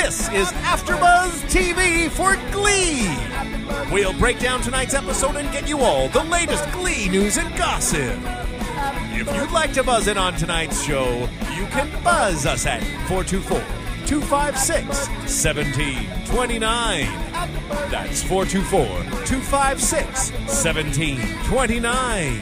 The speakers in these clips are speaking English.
This is AfterBuzz TV for Glee. We'll break down tonight's episode and get you all the latest Glee news and gossip. If you'd like to buzz in on tonight's show, you can buzz us at 424 256 1729. That's 424 256 1729.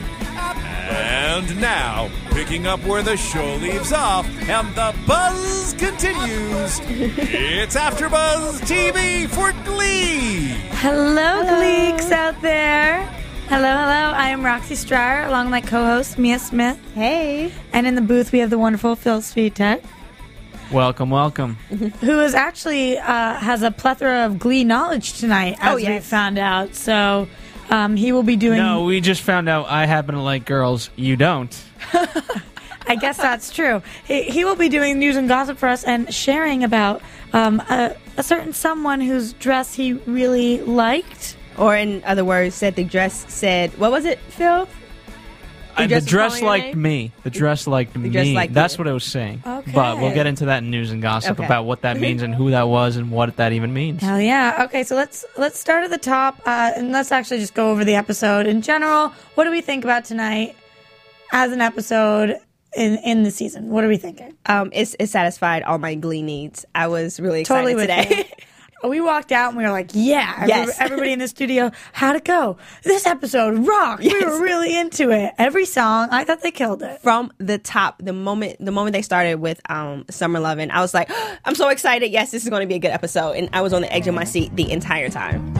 And now, picking up where the show leaves off and the buzz continues, it's AfterBuzz TV for Glee. Hello, Gleeks out there. Hello, hello. I am Roxy Striar, along with my co-host Mia Smith. Hey. And in the booth, we have the wonderful Phil Svitek, Welcome, welcome. who is actually uh, has a plethora of Glee knowledge tonight, as Oh, we found out. So um, he will be doing. No, we just found out I happen to like girls. You don't. I guess that's true. He, he will be doing news and gossip for us and sharing about um, a, a certain someone whose dress he really liked. Or in other words, said the dress said, what was it, Phil? I, the dress was dress calling your liked name? me. The dress liked me. dress liked That's you. what I was saying. Okay. But we'll get into that in news and gossip Okay. about what that means and who that was and what that even means. Hell yeah. Okay, so let's let's start at the top uh, and let's actually just go over the episode in general. What do we think about tonight as an episode in in the season? What are we thinking? Um, it's, it satisfied all my glee needs. I was really excited Totally with today. We walked out and we were like, "Yeah!" Yes. Everybody in the studio, how'd it go? This episode rocked. We were really into it. Every song, I thought they killed it. From the top, the moment the moment they started with um, Summer Lovin', I was like, I'm so excited. Yes, this is going to be a good episode. And I was on the edge of my seat the entire time.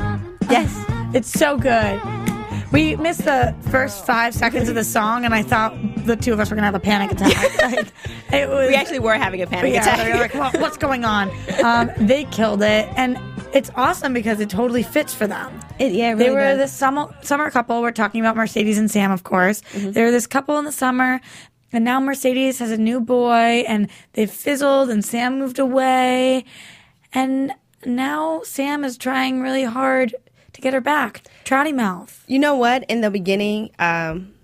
Yes. It's so good. We missed the first five seconds of the song, and I thought the two of us were gonna have a panic attack. like, it was. We actually were having a panic yeah, attack. like, "What- what's going on? Um, they killed it, and it's awesome because it totally fits for them. It- yeah, it they were does. this summer summer couple. We're talking about Mercedes and Sam, of course. Mm-hmm. They were this couple in the summer, and now Mercedes has a new boy, and they've fizzled, and Sam moved away, and now Sam is trying really hard to get her back. Trouty mouth. You know what? In the beginning, um,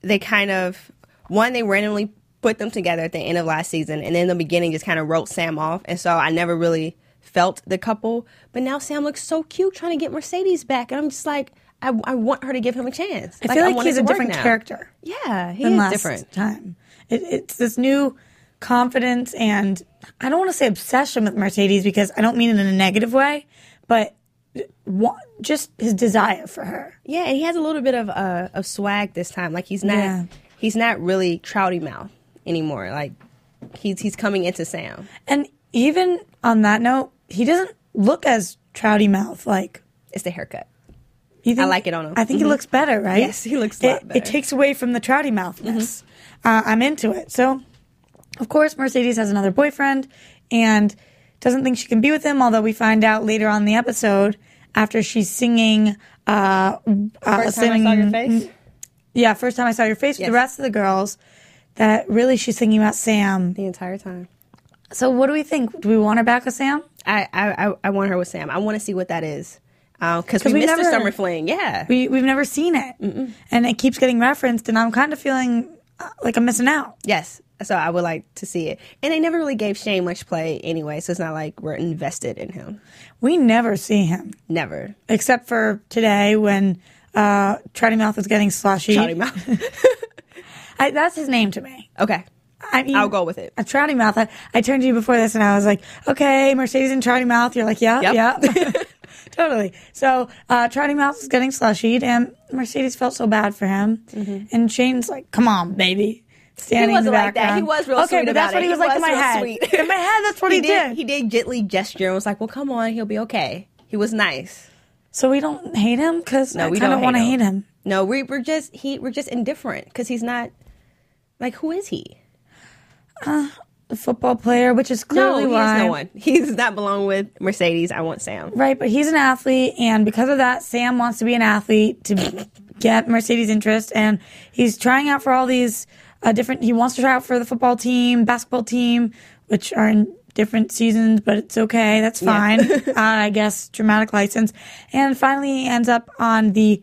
they kind of one they randomly put them together at the end of last season, and then in the beginning just kind of wrote Sam off, and so I never really felt the couple. But now Sam looks so cute trying to get Mercedes back, and I'm just like, I, I want her to give him a chance. I feel like want he's a different now. character. Yeah, he than is last different. time. It, it's this new confidence and I don't want to say obsession with Mercedes because I don't mean it in a negative way, but wa- just his desire for her. Yeah, and he has a little bit of uh, of swag this time. Like he's not Yeah. he's not really trouty mouth anymore. Like he's he's coming into Sam. And even on that note, he doesn't look as trouty mouth like. It's the haircut. Think, I like it on him. I think he Mhm. looks better, right? Yes, he looks it, better. It takes away from the trouty mouthness. Uh, I'm into it. So, of course, Mercedes has another boyfriend and doesn't think she can be with him. Although we find out later on in the episode after she's singing. Uh, uh, First time I saw your singing- face. Yeah, first time I saw your face with the rest of the girls. That really she's thinking about Sam. The entire time. So, what do we think? Do we want her back with Sam? I, I, I- want her with Sam. I want to see what that is. Because 'Cause we we missed never- the summer fling. Yeah. We we've never seen it, and it keeps getting referenced, and I'm kind of feeling uh, like I'm missing out. yes. So I would like to see it. And they never really gave Shane much play anyway. So it's not like we're invested in him. We never see him Never. except for today when uh, Trouty Mouth is getting slushy. Trouty mouth. I, that's his name to me. okay. I mean, I'll go with it. A Trouty Mouth. I, I turned to you before this and I was like, okay, Mercedes and Trouty Mouth. You're like, yeah, Yep. yeah. totally. So uh, Trouty Mouth is getting slushied and Mercedes felt so bad for him. And Shane's like, come on, baby. Standing in Mm-hmm. wasn't like that. He was real sweet. okay, but that's what it. he was He like in was my real head. sweet. In my head, that's what he, did. He did gently gesture and was like, well, come on. He'll be okay. He was nice. So we don't hate him because No, I we don't want to hate him. No, we, we're just he we're just indifferent because he's not like who is he? A football player, which is No, clearly he why. no one. He does not belong with Mercedes. I want Sam. Right, but he's an athlete, and because of that, Sam wants to be an athlete to get Mercedes' interest, and he's trying out for all these uh, different. He wants to try out for the football team, basketball team, which are in different seasons, but it's okay. That's fine. uh, I guess dramatic license, and finally he ends up on the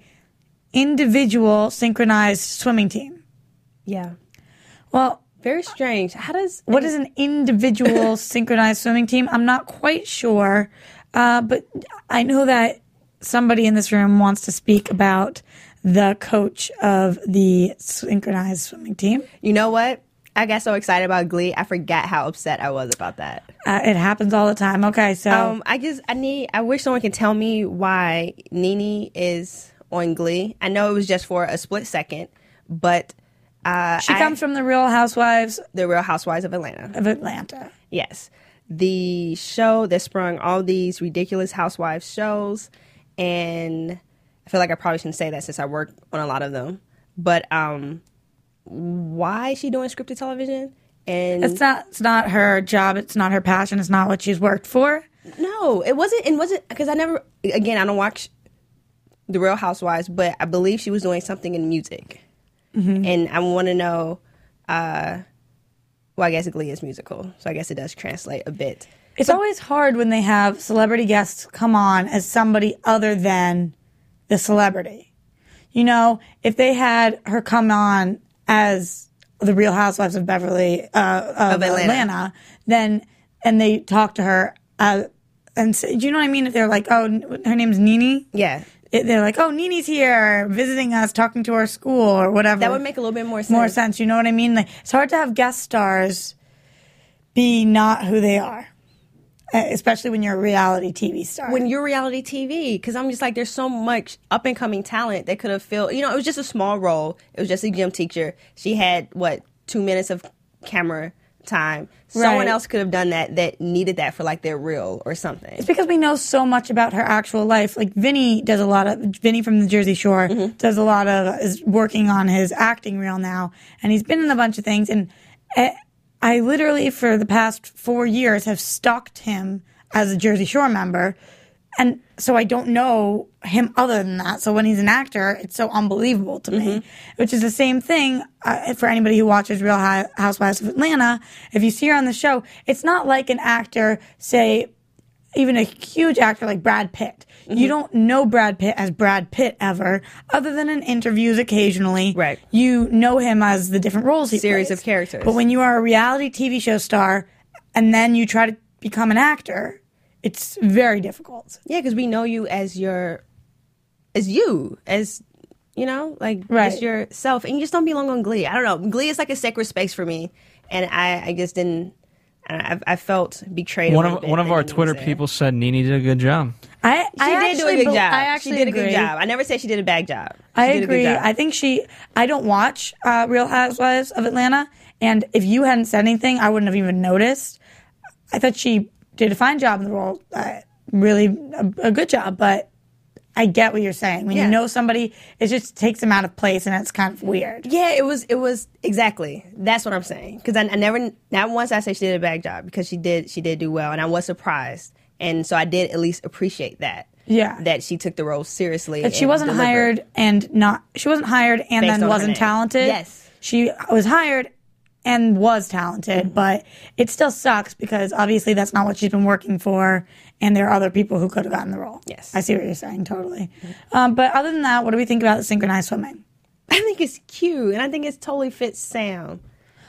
individual synchronized swimming team. Yeah. Well, Very strange. How does what is an individual synchronized swimming team? I'm not quite sure, uh, but I know that somebody in this room wants to speak about the coach of the synchronized swimming team. you know what? I got so excited about Glee, I forgot how upset I was about that. Uh, it happens all the time. Okay, so Um, I just I need I wish someone could tell me why Nene is on Glee. I know it was just for a split second, but uh, she I- comes from the Real Housewives the Real Housewives of Atlanta. of Atlanta. Yes. The show that sprung all these ridiculous housewives shows and I feel like I probably shouldn't say that since I work on a lot of them. But um why is she doing scripted television? And It's not. It's not her job. It's not her passion. It's not what she's worked for. no, it wasn't it wasn't because I never again I don't watch the Real Housewives, but I believe she was doing something in music. And I want to know uh well, I guess Glee is musical, so I guess it does translate a bit. It's always hard when they have celebrity guests come on as somebody other than the celebrity. You know, if they had her come on as the Real Housewives of Beverly uh, of, Of Atlanta. Atlanta. then and they talk to her uh, and say, do you know what I mean? If they're like, oh, her name's Nene, Yeah. it, they're like, oh, Nene's here visiting us, talking to our school or whatever. That would make a little bit more sense. more sense. You know what I mean? Like it's hard to have guest stars be not who they are, especially when you're a reality TV star. when you're reality TV, because I'm just like, there's so much up and coming talent that could have filled. You know, it was just a small role. It was just a gym teacher. She had what two minutes of camera time. Someone Right. else could have done that that needed that for like their reel or something. it's because we know so much about her actual life. Like Vinny does a lot of Vinny from the Jersey Shore Mm-hmm. does a lot of is working on his acting reel now, and he's been in a bunch of things. And eh, I literally for the past four years have stalked him as a Jersey Shore member, and so I don't know him other than that. So when he's an actor, it's so unbelievable to me. Which is the same thing uh, for anybody who watches Real Housewives of Atlanta. If you see her on the show, it's not like an actor, say, even a huge actor like Brad Pitt. You mm-hmm. don't know Brad Pitt as Brad Pitt ever, other than in interviews occasionally. Right. You know him as the different roles he Series plays. of characters. But when you are a reality TV show star and then you try to become an actor, it's very difficult. Yeah, because we know you as your, as you, as you know, like Right. as yourself, and you just don't belong on Glee. I don't know. Glee is like a sacred space for me, and I, I just didn't. I, I felt betrayed. One of bit one of our Twitter there. people said Nene did a good job. I, She I did do actually a good job. I actually she did a good job. I never said she did a bad job. She I did a good agree. job. I think she. I don't watch uh, Real Housewives of Atlanta, and if you hadn't said anything, I wouldn't have even noticed. I thought she did a fine job in the role, uh, really a, a good job. But I get what you're saying. When Yeah. you know somebody, it just takes them out of place, and it's kind of weird. Yeah, it was. It was exactly. That's what I'm saying. Because I, I never, not once I say she did a bad job because she did. She did do well, and I was surprised, and so I did at least appreciate that. Yeah. that she took the role seriously. That she wasn't delivered. hired and not. She wasn't hired and Based then wasn't talented. Yes. she was hired and was talented, Mm-hmm. but it still sucks because obviously that's not what she's been working for, and there are other people who could have gotten the role. Yes. I see what you're saying totally. Um, but other than that, what do we think about the synchronized swimming? I think it's cute, and I think it totally fits Sam.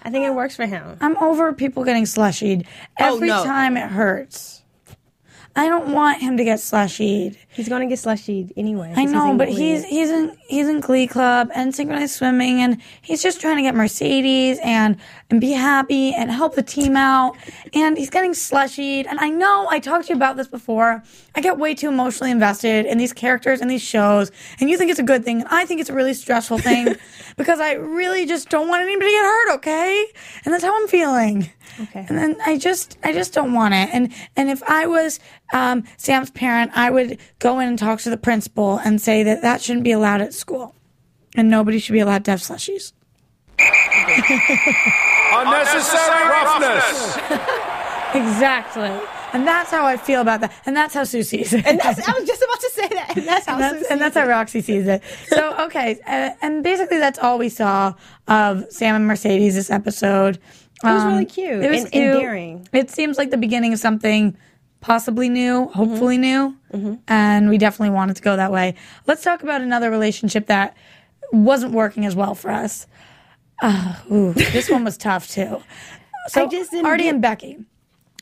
I think it works for him. I'm over people getting slushied Oh, every no. time it hurts. I don't want him to get slushied. He's gonna get slushy anyway. I know, in but he's he's in he's in Glee Club and synchronized swimming, and he's just trying to get Mercedes and and be happy and help the team out. And he's getting slushied. And I know I talked to you about this before. I get way too emotionally invested in these characters and these shows, and you think it's a good thing, and I think it's a really stressful thing because I really just don't want anybody to get hurt. Okay, and that's how I'm feeling. Okay. And then I just I just don't want it. And and if I was um, Sam's parent, I would go in and talk to the principal and say that that shouldn't be allowed at school, and nobody should be allowed to have slushies. Unnecessary roughness. Exactly. And that's how I feel about that. And that's how Sue sees it. And that's, I was just about to say that. And that's how and that's, Sue and that's how Roxy sees it. So, okay. Uh, and basically, that's all we saw of Sam and Mercedes this episode. It was really cute It was and endearing. It seems like the beginning of something possibly new, hopefully Mm-hmm. new. And we definitely wanted to go that way. Let's talk about another relationship that wasn't working as well for us. Uh, ooh, this one was tough too. So, I just Artie get- and Becky.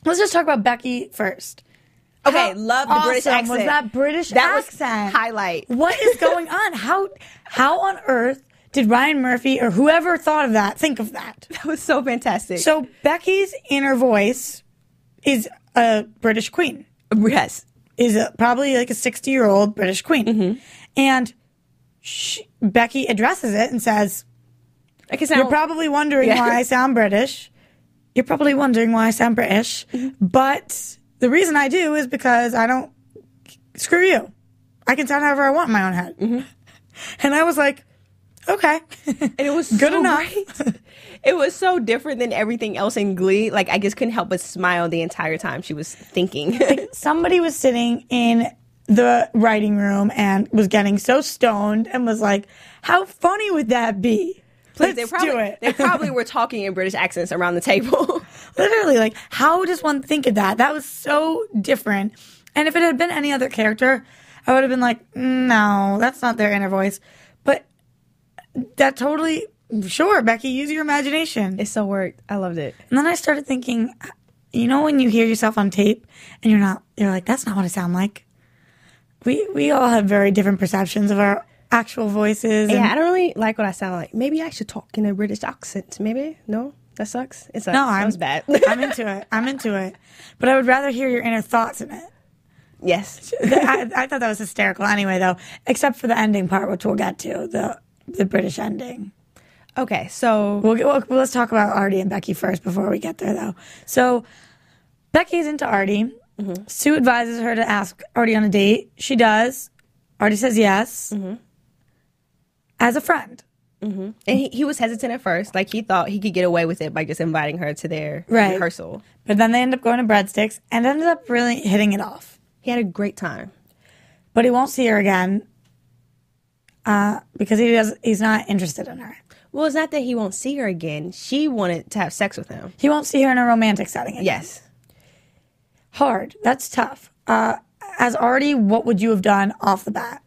Let's just talk about Becky first. Okay, How love the British accent. Was that British That accent? highlight. What is going on? How how on earth did Ryan Murphy or whoever thought of that think of that? That was so fantastic. So Becky's inner voice is a British queen. yes. Is a, probably like a sixty year old British queen, Mm-hmm. and she, Becky addresses it and says, I sound "You're probably wondering Yeah. why I sound British. You're probably wondering why I sound British, Mm-hmm. but the reason I do is because I don't screw you. I can sound however I want in my own head." Mm-hmm. And I was like, "Okay." and it was Good so enough. great. It was so different than everything else in Glee. Like I just couldn't help but smile the entire time she was thinking. somebody was sitting in the writing room and was getting so stoned and was like, "How funny would that be?" Let's probably do it. they probably were talking in British accents around the table. Literally, like, how does one think of that? That was so different. And if it had been any other character, I would have been like, "No, that's not their inner voice." That totally, sure, Becky, use your imagination. it so worked. I loved it. And then I started thinking, you know, when you hear yourself on tape and you're not, you're like, that's not what I sound like. We we all have very different perceptions of our actual voices. and- Yeah, I don't really like what I sound like. Maybe I should talk in a British accent. Maybe no, that sucks. It sucks. no, I'm bad. I'm into it. I'm into it. But I would rather hear your inner thoughts in it. yes, I, I thought that was hysterical. Anyway, though, except for the ending part, which we'll get to the the British ending. Okay, so We'll, well, let's talk about Artie and Becky first before we get there, though. So Becky's into Artie. Mm-hmm. Sue advises her to ask Artie on a date. She does. Artie says yes. Mm-hmm. As a friend. Mm-hmm. and he, he was hesitant at first. Like he thought he could get away with it by just inviting her to their Right. rehearsal. But then they end up going to Breadstix and ended up really hitting it off. He had a great time. But he won't see her again uh, because he does. He's not interested in her. Well, it's not that he won't see her again. She wanted to have sex with him. He won't see her in a romantic setting. Again. Yes. hard. That's tough. Uh, as Artie, what would you have done off the bat?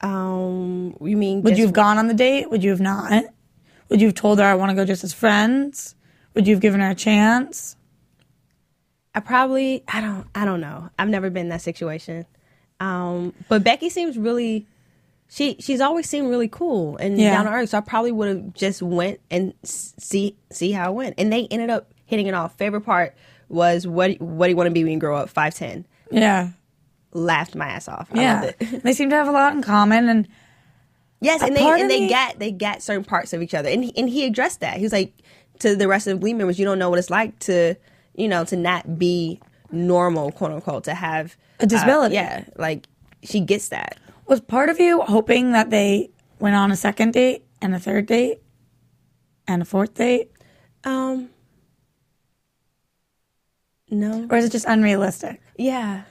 Um, you mean Would you have gone on the date? Would you have not? Would you have told her I want to go just as friends? Would you have given her a chance? I probably I don't I don't know. I've never been in that situation. Um, but Becky seems really she she's always seemed really cool and Yeah. down to earth. So I probably would have just went and see see how it went. And they ended up hitting it off. Favorite part was what what do you want to be when you grow up? Five ten. Yeah, Laughed my ass off. I yeah. loved it. they seem to have a lot in common, and Yes, and they and they me- got they got certain parts of each other, and he, and he addressed that. He was like to the rest of the Glee members, you don't know what it's like to you know to not be normal, quote unquote, to have A disability. Uh, yeah, like she gets that. was part of you hoping that they went on a second date and a third date and a fourth date, Um, no, or is it just unrealistic? yeah,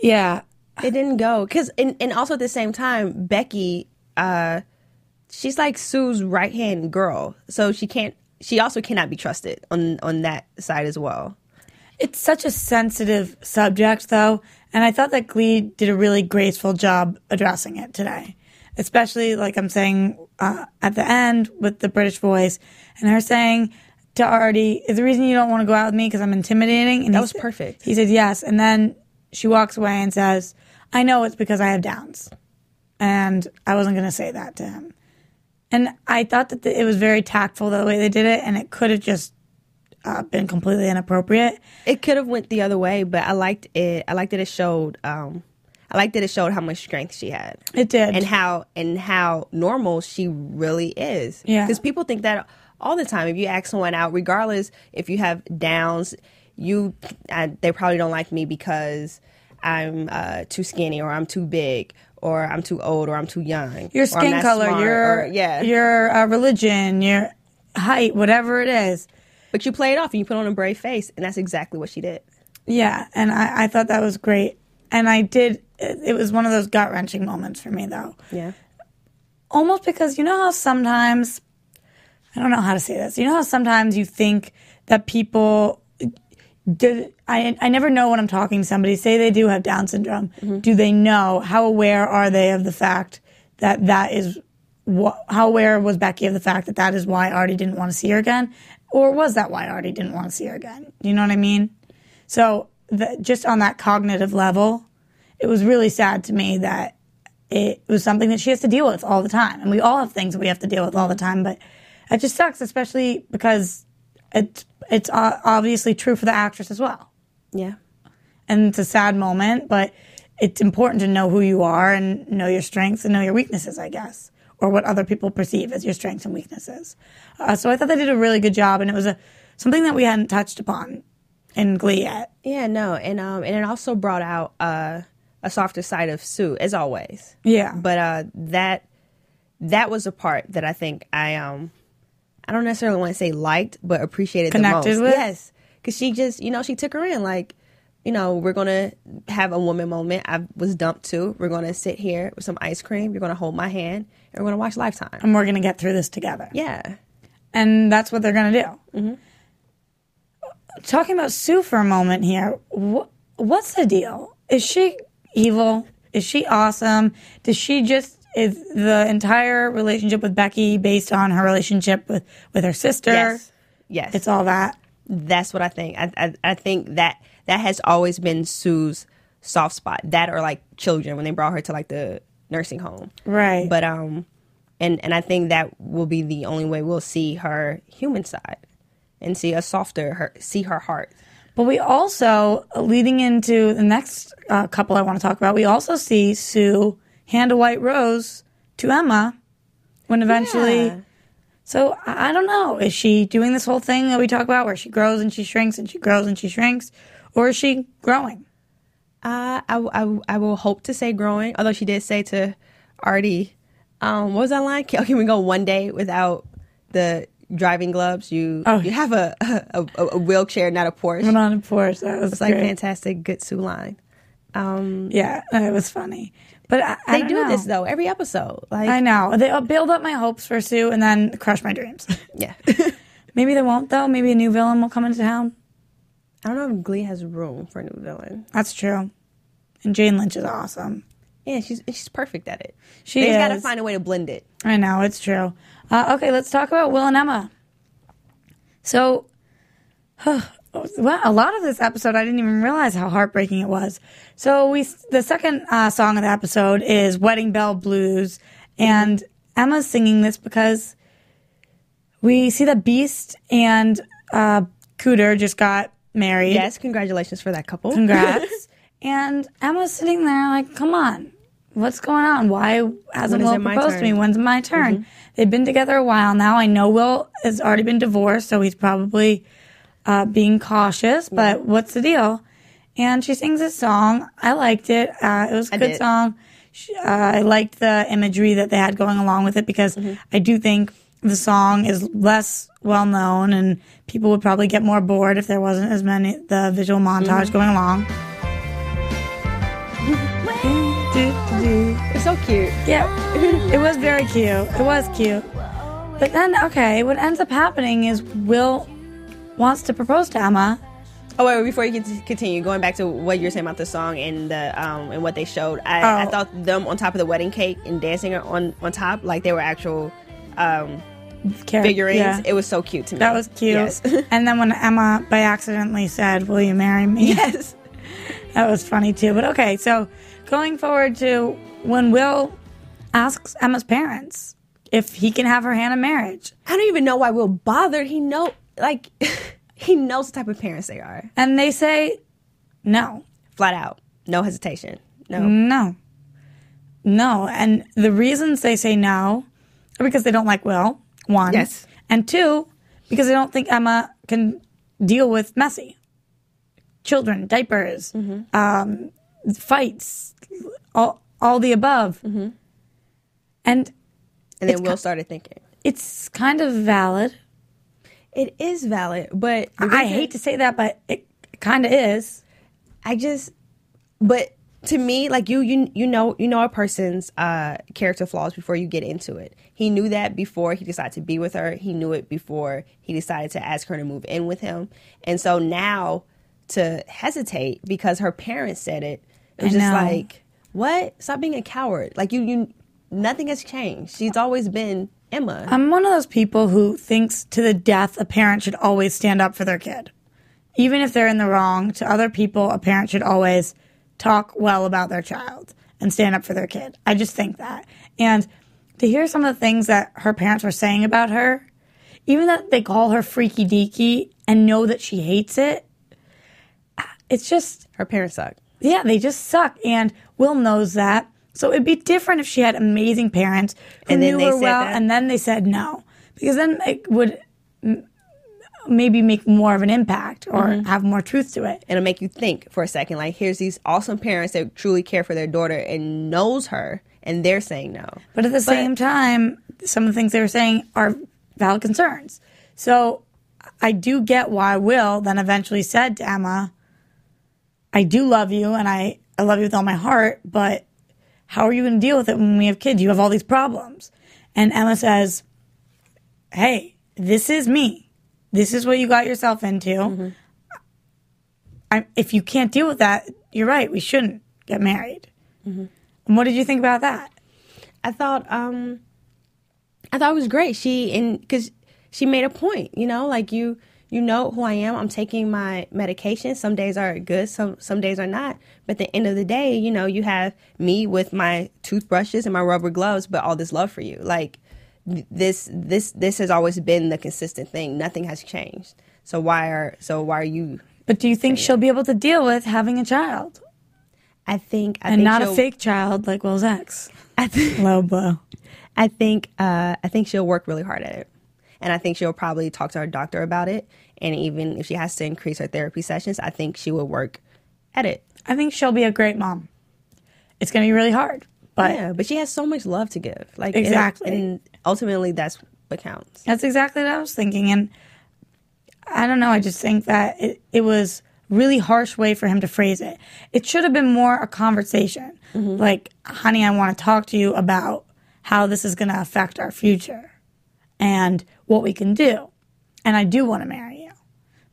Yeah, it didn't go because and and also at the same time, Becky, uh, she's like Sue's right hand girl, so she can't. She also cannot be trusted on on that side as well. It's such a sensitive subject, though, and I thought that Glee did a really graceful job addressing it today. Especially, like I'm saying uh, at the end with the British voice, and her saying to Artie, "Is the reason you don't want to go out with me because I'm intimidating?" And That was sa- perfect. He said yes, and then she walks away and says, "I know it's because I have Downs," and I wasn't going to say that to him. And I thought that the, it was very tactful the way they did it, and it could have just uh, been completely inappropriate. It could have went the other way, but I liked it. I liked that it showed. Um, I liked that it showed how much strength she had, It did. and how and how normal she really is. Yeah. because people think that all the time. If you ask someone out, regardless if you have downs, you I, they probably don't like me because I'm uh, too skinny or I'm too big or I'm too old or I'm too young. your skin color, smart, your or- yeah, your uh, religion, your height, whatever it is. But you play it off and you put on a brave face, and that's exactly what she did. Yeah, and I, I thought that was great. And I did, it, was one of those gut wrenching moments for me, though. Yeah. Almost because you know how sometimes, I don't know how to say this, you know how sometimes you think that people, do, I, I never know when I'm talking to somebody, say they do have Down syndrome. Mm-hmm. Do they know, how aware are they of the fact that that is, what, how aware was Becky of the fact that that is why Artie didn't want to see her again? Or was that why Artie didn't want to see her again? You know what I mean? So the, just on that cognitive level, it was really sad to me that it was something that she has to deal with all the time. And we all have things we have to deal with all the time, but it just sucks, especially because it's, it's obviously true for the actress as well. Yeah. And it's a sad moment, but it's important to know who you are and know your strengths and know your weaknesses, I guess, or what other people perceive as your strengths and weaknesses. Uh, so I thought they did a really good job, and it was a something that we hadn't touched upon in Glee yet. Yeah, no, and um, and it also brought out uh, a softer side of Sue, as always. Yeah. But uh, that that was a part that I think I um, I don't necessarily want to say liked, but appreciated Connected the most. with? Yes, because she just you know she took her in like. You know, we're gonna have a woman moment. I was dumped too. We're gonna sit here with some ice cream. You're gonna hold my hand, and we're gonna watch Lifetime. And we're to get through this together. Yeah, and that's what they're to do. Mm-hmm. Talking about Sue for a moment here, wh- what's the deal? Is she evil? Is she awesome? Does she just is the entire relationship with Becky based on her relationship with with her sister? yes, yes. It's all that. That's what I think. I, I I think that that has always been Sue's soft spot. That or like children when they brought her to like the nursing home. Right. But um, and and I think that will be the only way we'll see her human side and see a softer her see her heart. But we also, leading into the next uh, couple I want to talk about, we also see Sue hand a white rose to Emma when eventually. Yeah. So I I don't know. Is she doing this whole thing that we talk about where she grows and she shrinks and she grows and she shrinks? Or is she growing? Uh, I, I, I will hope to say growing, although she did say to Artie, um, what was that line? Can, can we go one day without the driving gloves? You Oh. you have a, a, a, a wheelchair, not a Porsche. On a Porsche. That was It's like fantastic, good Sue line. Um, Yeah, it was funny. But I, I they do know. this though every episode. Like, I know. They build up my hopes for Sue and then crush my dreams. yeah. Maybe they won't, though. Maybe a new villain will come into town. I don't know if Glee has room for a new villain. That's true. And Jane Lynch is awesome. Yeah, she's she's perfect at it. She they is. just got to find a way to blend it. I know, it's true. Uh, okay, let's talk about Will and Emma. So, well, a lot of this episode, I didn't even realize how heartbreaking it was. So, we the second uh, song of the episode is Wedding Bell Blues, and Emma's singing this because we see that Beiste and uh, Cooter just got married. Yes, congratulations for that couple. Congrats. and Emma's sitting there like, come on, what's going on? Why hasn't Will proposed to me? Mm-hmm. When's my turn? They've been together a while now. I know Will has already been divorced, so he's probably uh, being cautious, but what's the deal? And she sings a song. I liked it. Uh, it was a I good did. song. She- Uh, I liked the imagery that they had going along with it because Mm-hmm. I do think the song is less well known and people would probably get more bored if there wasn't as many the visual montage Mm-hmm. going along. It's so cute. Yeah, it was very cute. It was cute. But then, okay, what ends up happening is Will wants to propose to Emma. Oh wait, wait, before you continue, going back to what you're saying about the song and the um and what they showed, I, I Oh. thought them on top of the wedding cake and dancing on on top like they were actual um Figurines. Yeah. It was so cute to me. That was cute. Yes. and then when Emma by accidentally said, "Will you marry me?" yes. that was funny too. But okay, so going forward to when Will asks Emma's parents if he can have her hand in marriage, I don't even know why Will bothered. He know like he knows the type of parents they are. and they say no. Flat out. No hesitation. No. No. No. And the reasons they say no are because they don't like Will, one. Yes. And two, because I don't think Emma can deal with messy. Children, diapers, Mm-hmm. um, fights, all, all the above. Mm-hmm. And And then Will ki- started thinking. it's kind of valid It is valid, but I hate to say that, but it kind of is. I just, but to me, like you, you, you know, you know a person's uh, character flaws before you get into it. He knew that before he decided to be with her. He knew it before he decided to ask her to move in with him. And so now to hesitate because her parents said it, it was just like, what? Stop being a coward. Like you, you, nothing has changed. She's always been Emma. I'm one of those people who thinks to the death a parent should always stand up for their kid. Even if they're in the wrong, to other people, a parent should always talk well about their child and stand up for their kid. I just think that. And to hear some of the things that her parents were saying about her, even that they call her freaky deaky and know that she hates it, it's just her parents suck. yeah, they just suck. And Will knows that. So it'd be different if she had amazing parents who And knew her well, that? and then they said no, because then it would m- maybe make more of an impact or Mm-hmm. have more truth to it. it'll make you think for a second. Like, here's these awesome parents that truly care for their daughter and knows her, and they're saying no. But at the same time, some of the things they were saying are valid concerns. So I do get why Will then eventually said to Emma, I do love you and I, I love you with all my heart, but how are you going to deal with it when we have kids? You have all these problems. And Emma says, Hey, this is me. This is what you got yourself into. I, if you can't deal with that, you're right. We shouldn't get married. And what did you think about that? I thought, um, I thought it was great. She and because she made a point, you know, like you, you know who I am. I'm taking my medication. Some days are good, some some days are not. But at the end of the day, you know, you have me with my toothbrushes and my rubber gloves, but all this love for you, like this, this, this has always been the consistent thing. Nothing has changed. So why are so why are you? But do you think she'll be able to deal with having a child I think I and think not a fake child like Will's ex? I think Low blow. I think uh, I think she'll work really hard at it, and I think she'll probably talk to her doctor about it. And even if she has to increase her therapy sessions, I think she will work at it. I think she'll be a great mom. It's going to be really hard, but yeah, but she has so much love to give. Like and- Exactly. and, ultimately that's what counts. that's exactly what I was thinking. And I don't know. I just think that it, it was really harsh way for him to phrase it. It should have been more a conversation. Mm-hmm. Like, honey, I want to talk to you about how this is going to affect our future and what we can do. And I do want to marry you,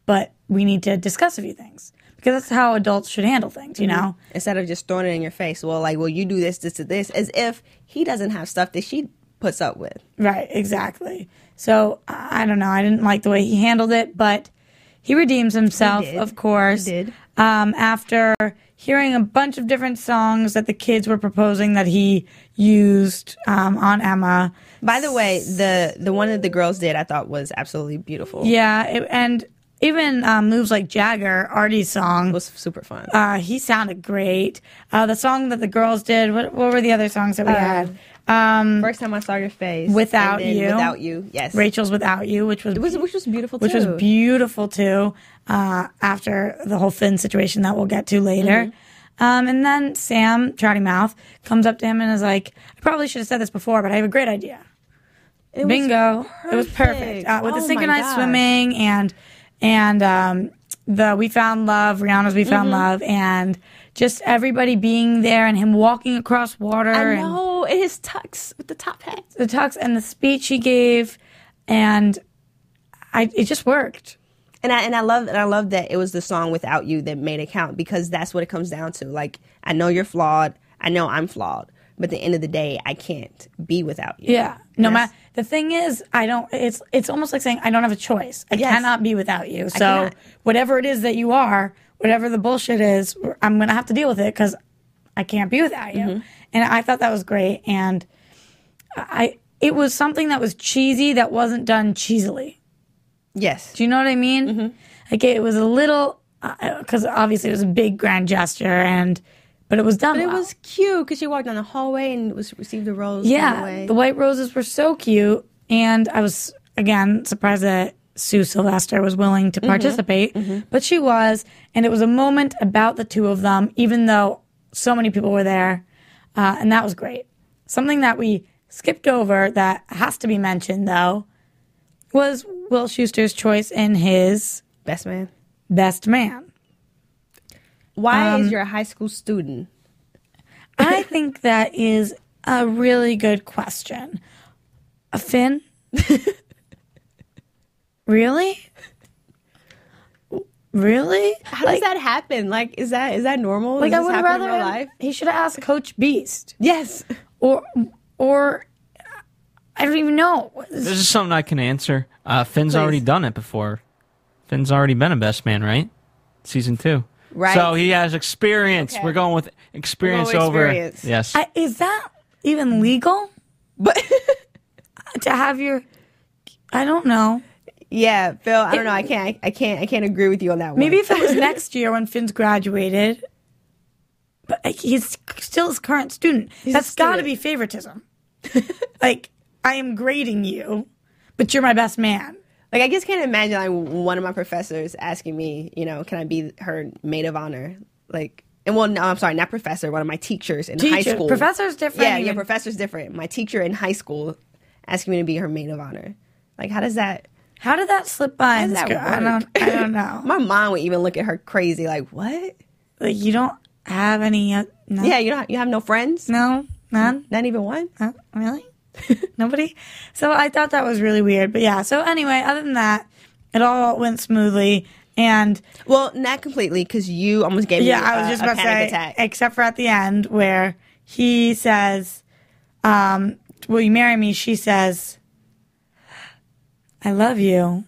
but we need to discuss a few things because that's how adults should handle things, you mm-hmm. know? Instead of just throwing it in your face, well, like, well, you do this, this, to this, as if he doesn't have stuff that she puts up with. Right, exactly. So I don't know. I didn't like the way he handled it, but he redeems himself, did. of course. He did. Um, after hearing a bunch of different songs that the kids were proposing that he used um, on Emma. By the way, the the one that the girls did, I thought was absolutely beautiful. Yeah, it, and even um, moves like Jagger, Artie's song. was super fun. Uh, he sounded great. Uh, the song that the girls did. What, what were the other songs that we had? Um, First time I saw your face, Without You. Without you, yes, Rachel's "Without You," which was, which, which was beautiful which too. was beautiful too. Uh, after the whole Finn situation that we'll get to later. Mm-hmm. Um, and then Sam, Trouty Mouth, comes up to him and is like, I probably should have said this before, but I have a great idea. It was Bingo. It was perfect. Uh, with Oh the synchronized swimming and and um, the We Found Love, Rihanna's We Mm-hmm. Found Love, and just everybody being there and him walking across water I and know, and his tux with the top hat. the tux and the speech he gave and I it just worked. And I and I love and I love that it was the song without you that made it count because that's what it comes down to. Like I know you're flawed, I know I'm flawed, but at the end of the day, I can't be without you. Yeah. No Yes. matter the thing is, I don't. It's it's almost like saying I don't have a choice. I Yes. cannot be without you. So whatever it is that you are, whatever the bullshit is, I'm gonna have to deal with it because I can't be without you. Mm-hmm. And I thought that was great. And I it was something that was cheesy that wasn't done cheesily. Yes. Do you know what I mean? Mm-hmm. Like it was a little because obviously it was a big grand gesture and but it was done. But it well. was cute because she walked down the hallway and was received a rose. Yeah, the way. the white roses were so cute, and I was again surprised that Sue Sylvester was willing to participate, but she was, and it was a moment about the two of them, even though so many people were there, uh, and that was great. Something that we skipped over that has to be mentioned though was Will Schuester's choice in his Best man. best man. Why Um, is your high school student? I think that is a really good question. A Finn? really? Really? How does that happen? Like, is that is that normal? Like Does I would rather in real life. he should have asked Coach Beiste Yes. or or I don't even know. This is something I can answer. Uh, Finn's already done it before. Finn's already been a best man, right? Season two. Right. So he has experience. Okay. We're going with experience with over. experience. Yes. I, is that even legal But to have your? I don't know. Yeah, Phil, I don't know. I can't. I can't. I can't agree with you on that one. Maybe if it was next year when Finn's graduated, but he's still his current student. a That's got to be favoritism. like I am grading you, but you're my best man. Like I just can't imagine like one of my professors asking me, you know, can I be her maid of honor? Like, and well, no, I'm sorry, not professor. One of my teachers in high Teacher, school. professor's different. Yeah, yeah, professor's different. My teacher in high school asking me to be her maid of honor. Like, how does that? How did that slip by? That girl? I don't. I don't know. My mom would even look at her crazy, like, what? like you don't have any. Uh, no, Yeah, you don't. You have no friends? no, none. Not even one. Huh? Really? Nobody? So I thought that was really weird. But yeah, so anyway, other than that, it all went smoothly. And Well, not completely, because you almost gave yeah, me. I was a- just about to say, attack. except for at the end where he says, um, Will you marry me? She says, I love you.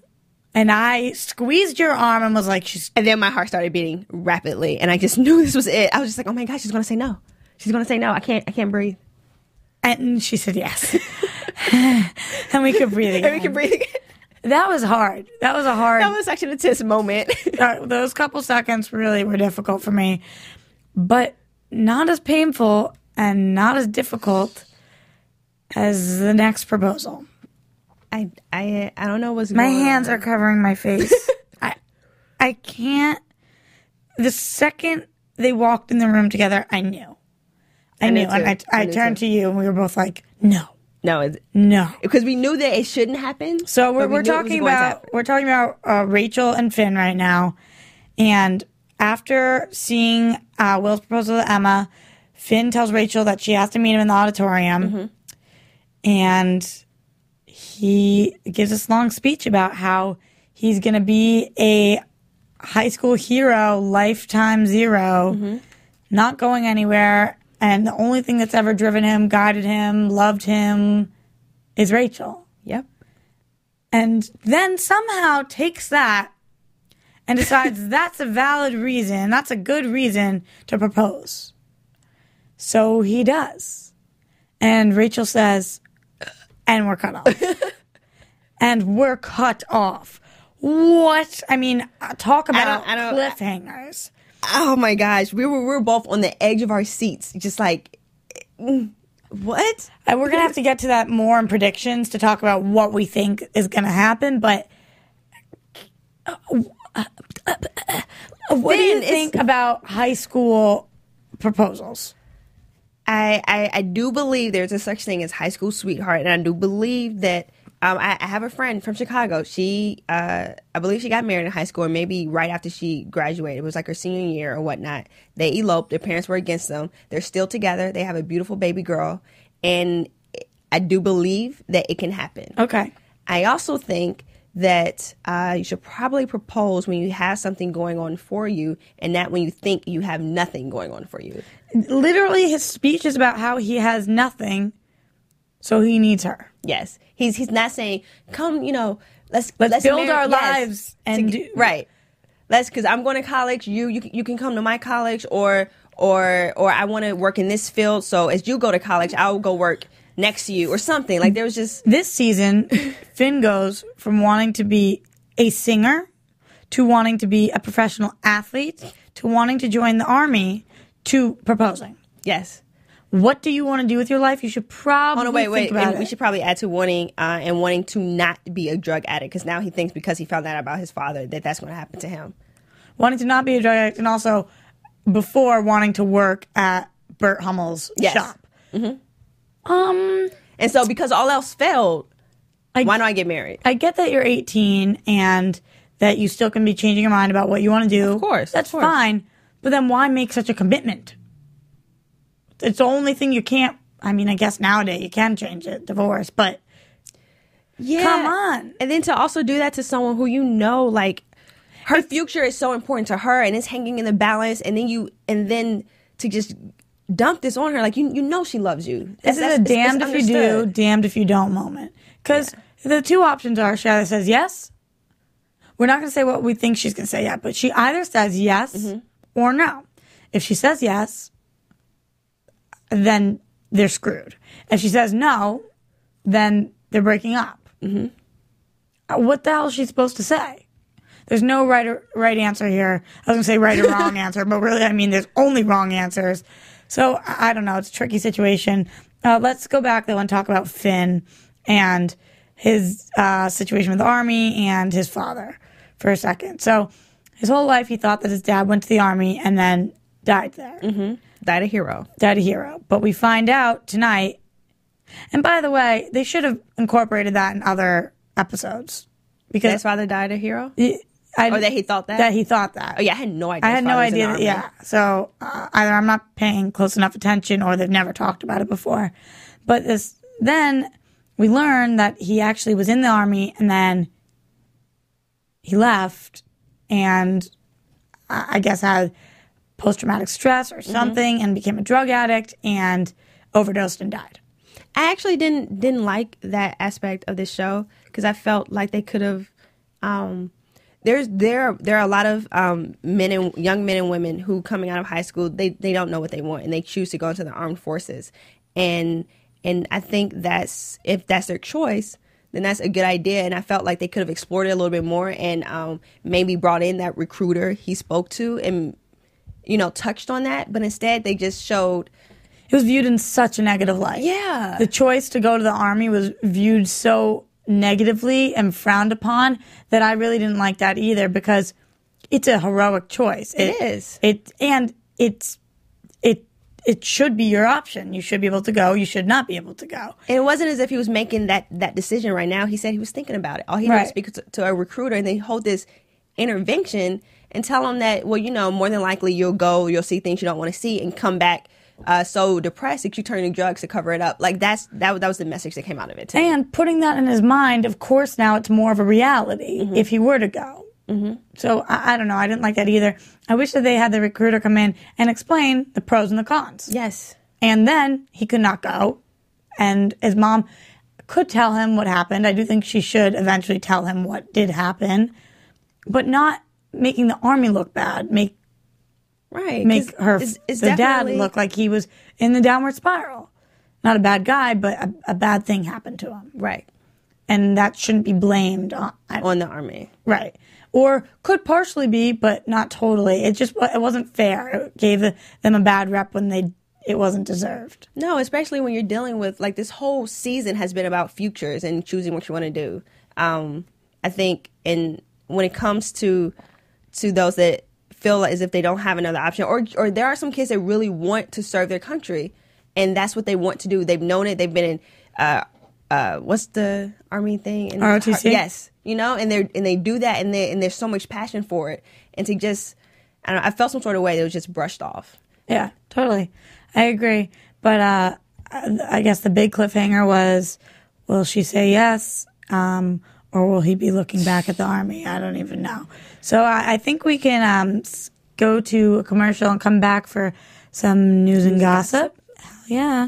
And I squeezed your arm and was like, She's And then my heart started beating rapidly, and I just knew this was it. I was just like, "Oh my gosh, she's gonna say no. She's gonna say no. I can't. I can't breathe. and she said yes. and we could breathe again. And we could breathe again." That was hard. That was a hard That was actually a tense moment. those couple seconds really were difficult for me, but not as painful and not as difficult as the next proposal. I I I don't know what's My hands on. are covering my face. I I can't. The second they walked in the room together, I knew. I, I knew, knew and I. I I turned too. to you, and we were both like, "No, no, it's, no." because we knew that it shouldn't happen. So we're, we we're knew it was talking about we're talking about uh, Rachel and Finn right now, and after seeing uh, Will's proposal to Emma, Finn tells Rachel that she has to meet him in the auditorium, Mm-hmm. and he gives this long speech about how he's going to be a high school hero, lifetime 0 Mm-hmm. not going anywhere, and the only thing that's ever driven him, guided him, loved him, is Rachel Yep. and then somehow takes that and decides that's a valid reason, that's a good reason to propose. So he does. And Rachel says, and we're cut off. and we're cut off. What? I mean, uh, talk about I don't- cliffhangers. Oh my gosh, we were we were both on the edge of our seats, just like, mm, what? And we're going to have to get to that more in predictions to talk about what we think is going to happen. But uh, uh, what do you think about high school proposals? I, I I do believe there's a such thing as high school sweetheart, and I do believe that. Um, I, I have a friend from Chicago. She, uh, I believe she got married in high school, or maybe right after she graduated. It was like her senior year or whatnot. They eloped. Their parents were against them. They're still together. They have a beautiful baby girl, and I do believe that it can happen. Okay. I also think that uh, you should probably propose when you have something going on for you, and not when you think you have nothing going on for you. Literally, his speech is about how he has nothing, so he needs her. Yes, he's he's not saying come, you know, let's Let's build marry- our yes. lives and To- do- right. Let's because I'm going to college. You you can- you can come to my college, or or or I want to work in this field. So as you go to college, I'll go work next to you or something. Like there was just This season, Finn goes from wanting to be a singer to wanting to be a professional athlete to wanting to join the army to proposing. yes. What do you want to do with your life? You should probably Oh no, wait, think wait. about And it. we should probably add to wanting uh, and wanting to not be a drug addict because now he thinks because he found out about his father that that's going to happen to him. wanting to not be a drug addict and also before wanting to work at Burt Hummel's Yes. shop. Um, And so because all else failed, I- Why don't I get married? I get that you're 18 and that you still can be changing your mind about what you want to do. Of course, of That's course. fine. But then why make such a commitment? It's the only thing you can't. I mean, I guess nowadays you can change it, divorce, but Yeah. Come on. And then to also do that to someone who you know, like, her future is so important to her and it's hanging in the balance. And then you, and then to just dump this on her, like, you, you know she loves you. this is That's- a it's- it's damned if you do, damned if you don't moment. Because the two options are she either says yes. We're not going to say what we think she's going to say yet, but she either says yes Mm-hmm. Or no. If she says yes, then they're screwed. If she says no, then they're breaking up. Uh, What the hell is she supposed to say? There's no right or right answer here. I was gonna say right or wrong answer, but really, I mean, there's only wrong answers. So I I don't know. It's a tricky situation. Uh, let's go back though and talk about Finn and his uh, situation with the army and his father for a second. So his whole life, he thought that his dad went to the army and then died there Died a hero. died a hero. But we find out tonight. And by the way, they should have incorporated that in other episodes because His father died a hero? I, Or that he thought that? that he thought that. Oh, yeah, I had no idea. I had no father was in the idea. That, yeah. So uh, either I'm not paying close enough attention, or they've never talked about it before. But this then we learn that he actually was in the army, and then he left, and I I guess had post traumatic stress Mm-hmm. or something, and became a drug addict and overdosed and died. I actually didn't didn't like that aspect of this show because I felt like they could have. Um, there's there there are a lot of um, men and young men and women who coming out of high school they they don't know what they want and they choose to go into the armed forces, and and I think that's if that's their choice. Then that's a good idea, and I felt like they could have explored it a little bit more, and um, maybe brought in that recruiter he spoke to, and you know touched on that. But instead, they just showed, It was viewed in such a negative light. yeah, the choice to go to the army was viewed so negatively and frowned upon that I really didn't like that either because it's a heroic choice. It is. It and it's it should be your option. You should be able to go. You should not be able to go. And it wasn't as if he was making that that decision right now. He said he was thinking about it. All he did Right. was speak to, to a recruiter and then hold this intervention and tell him that, well, you know, more than likely you'll go, you'll see things you don't want to see, and come back uh, so depressed that you turn to drugs to cover it up. Like that's that that was the message that came out of it. To me. And putting that in his mind, of course, now it's more of a reality Mm-hmm. if he were to go. Mm-hmm. So I, I don't know. I didn't like that either. I wish that they had the recruiter come in and explain the pros and the cons. Yes. And then he could not go. And his mom could tell him what happened. I do think she should eventually tell him what did happen, but not making the army look bad, make Right. make her it's- it's the dad look like he was in the downward spiral. Not a bad guy, but a, a bad thing happened to him, right and that shouldn't be blamed on, on the army. right. Or could partially be, but not totally. It just it wasn't fair. It gave them a bad rep when they it wasn't deserved. No, especially when you're dealing with like this whole season has been about futures and choosing what you want to do. Um, I think, and when it comes to to those that feel as if they don't have another option, or or there are some kids that really want to serve their country, and that's what they want to do. They've known it. They've been in. Uh, uh, what's the army thing? In ROTC? Yes, you know, and they and they do that, and they and there's so much passion for it, and to just, I don't know, I felt some sort of way that was just brushed off. Yeah, totally. I agree. But uh, I I guess the big cliffhanger was will she say yes? Um, or will he be looking back at the army? I don't even know. So I, I think we can um, go to a commercial and come back for some news and gossip. Hell yeah.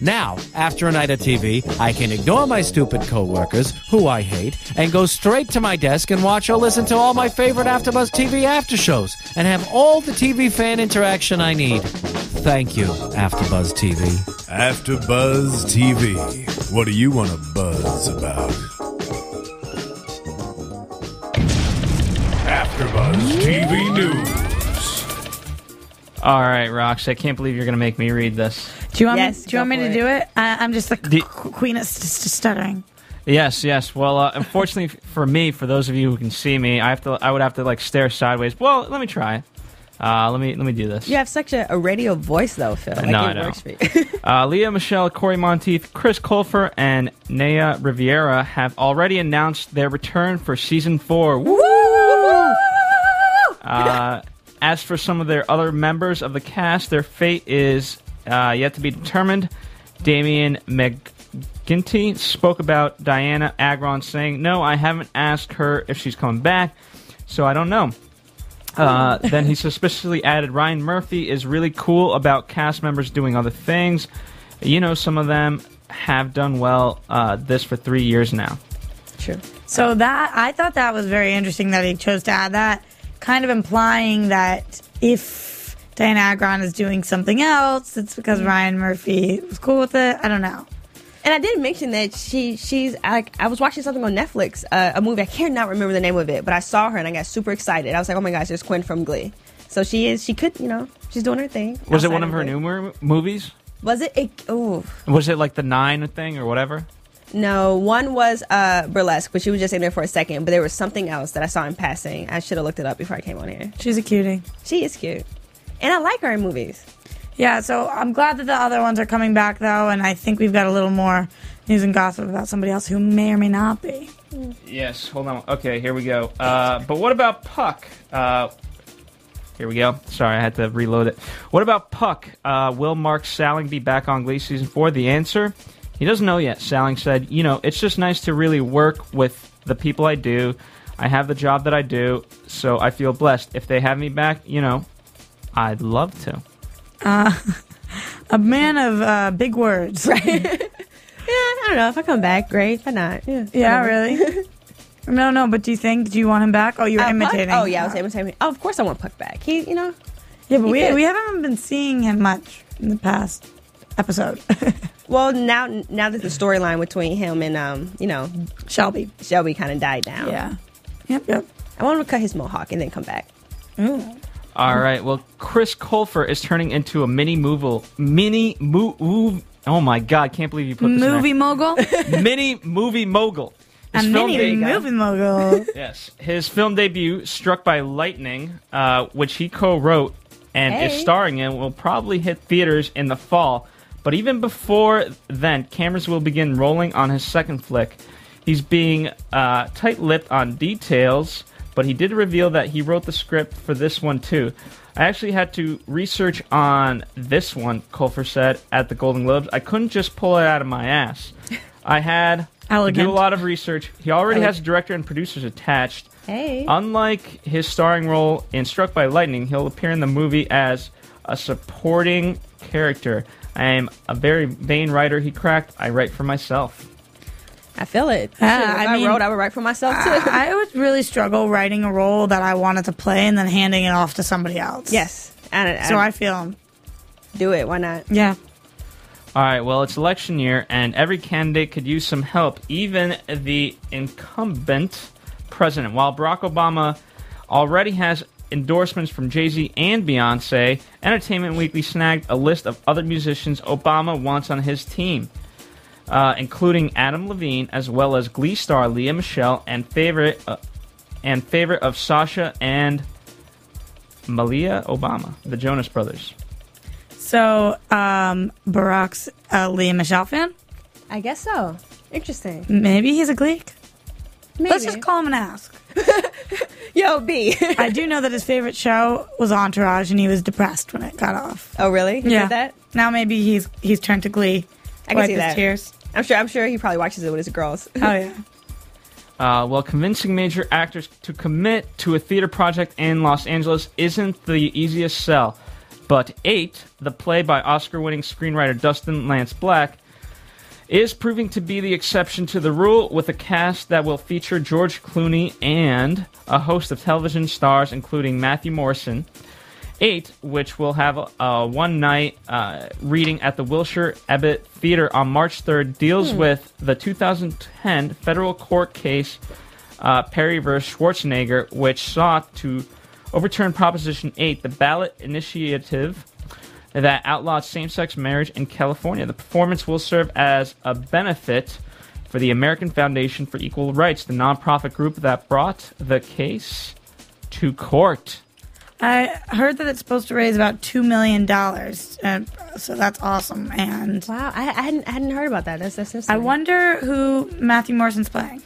Now, after a night of TV, I can ignore my stupid coworkers, who I hate, and go straight to my desk and watch or listen to all my favorite AfterBuzz TV after shows, and have all the TV fan interaction I need. Thank you, AfterBuzz TV. AfterBuzz TV. What do you want to buzz about? AfterBuzz TV News. All right, Rox. I can't believe you're going to make me read this. Do you want Yes, me? Do you want me to for do it. it? I, I'm just the Do- queen of st- st- stuttering. Yes, yes. Well, uh, unfortunately for me, for those of you who can see me, I have to. I would have to like stare sideways. Well, let me try. Uh, let me let me do this. You have such a, a radio voice, though, Phil. Like, know, it I know. works for you. Uh, Lea Michele, Cory Monteith, Chris Colfer, and Naya Rivera have already announced their return for season four. Woo! Uh, as for some of their other members of the cast, their fate is uh, yet to be determined. Damian McGinty spoke about Dianna Agron, saying, "No, I haven't asked her if she's coming back, so I don't know." Uh, then he suspiciously added, "Ryan Murphy is really cool about cast members doing other things. You know, some of them have done well uh, this for three years now." True. So that I thought that was very interesting that he chose to add that, kind of implying that if Dianna Agron is doing something else, it's because Ryan Murphy was cool with it. I don't know. And I did mention that she she's like I was watching something on Netflix, uh, a movie I cannot remember the name of it, but I saw her and I got super excited. I was like, oh my gosh, there's Quinn from Glee. So she is. She could, you know, she's doing her thing. Was it one of her Glee. newer movies? Was it? it oh Was it like the Nine thing or whatever? no, one was uh, burlesque, but she was just in there for a second. But there was something else that I saw in passing. I should have looked it up before I came on here. She's a cutie. She is cute, and I like her in movies. Yeah, so I'm glad that the other ones are coming back though, and I think we've got a little more news and gossip about somebody else who may or may not be. Yes, hold on. Okay, here we go. Uh, but what about Puck? Uh, here we go. Sorry, I had to reload it. What about Puck? Uh, will Mark Salling be back on Glee season four? The answer: He doesn't know yet. Salling said, "You know, it's just nice to really work with the people I do. I have the job that I do, so I feel blessed. If they have me back, you know, I'd love to." A man of uh, big words. Right. yeah, I don't know if I come back, great. If I not, yeah. Yeah, really? no, no, but do you think, do you want him back? Oh, you're Uh, Puck? imitating. Oh yeah, I was imitating. Oh, of course I want Puck back. He, you know, Yeah, but we, could. we haven't been seeing him much in the past episode. well now now that the storyline between him and um, you know, Shelby. Shelby kind of died down. Yeah. Yep, yep. I want him to cut his mohawk and then come back. Ooh. All right. Well, Chris Colfer is turning into a mini movie. Mini move. Oh my God! Can't believe you put this Movie in mogul? mini movie mogul. A His film mini movie mogul. yes, his film debut, "Struck by Lightning," uh, which he co-wrote and is starring in, will probably hit theaters in the fall. But even before then, cameras will begin rolling on his second flick. He's being uh, tight-lipped on details, but he did reveal that he wrote the script for this one too. I actually had to research on this one, Colfer said at the Golden Globes. I couldn't just pull it out of my ass. I had to do a lot of research. He already has a director and producers attached. Hey. Unlike his starring role in Struck by Lightning, he'll appear in the movie as a supporting character. I am a very vain writer, he cracked. I write for myself. I feel it. Yeah, Shit, if I I, mean- wrote, I would write for myself too. I would really struggle writing a role that I wanted to play and then handing it off to somebody else. yes. And, So I feel him. do it. Why not? Yeah. All right, well, it's election year, and every candidate could use some help, even the incumbent president. While Barack Obama already has endorsements from Jay Z and Beyonce, Entertainment Weekly snagged a list of other musicians Obama wants on his team, uh, including Adam Levine, as well as Glee star Lea Michele and favorite uh, and favorite of Sasha and Malia Obama, the Jonas Brothers. So, um, Barack's a Lea Michele fan? I guess so. Interesting. Maybe he's a Gleek. Maybe. Let's just call him and ask. Yo, B. I do know that his favorite show was Entourage, and he was depressed when it got off. oh, really? He yeah. said that? Now maybe he's he's turned to Glee. I can see his that. Tears. I'm sure. I'm sure he probably watches it with his girls. Oh yeah. Uh, well, convincing major actors to commit to a theater project in Los Angeles isn't the easiest sell. But Eight, the play by Oscar winning screenwriter Dustin Lance Black, is proving to be the exception to the rule with a cast that will feature George Clooney and a host of television stars, including Matthew Morrison. Eight, which will have a, one night uh, reading at the Wilshire Ebell Theater on March 3rd, deals with the 2010 federal court case uh, Perry vs. Schwarzenegger, which sought to overturn Proposition 8, the ballot initiative that outlawed same sex marriage in California. The performance will serve as a benefit for the American Foundation for Equal Rights, the nonprofit group that brought the case to court. I heard that it's supposed to raise about two million dollars, and so that's awesome. And Wow, I, I hadn't I hadn't heard about that. That's that's interesting. I wonder who Matthew Morrison's playing.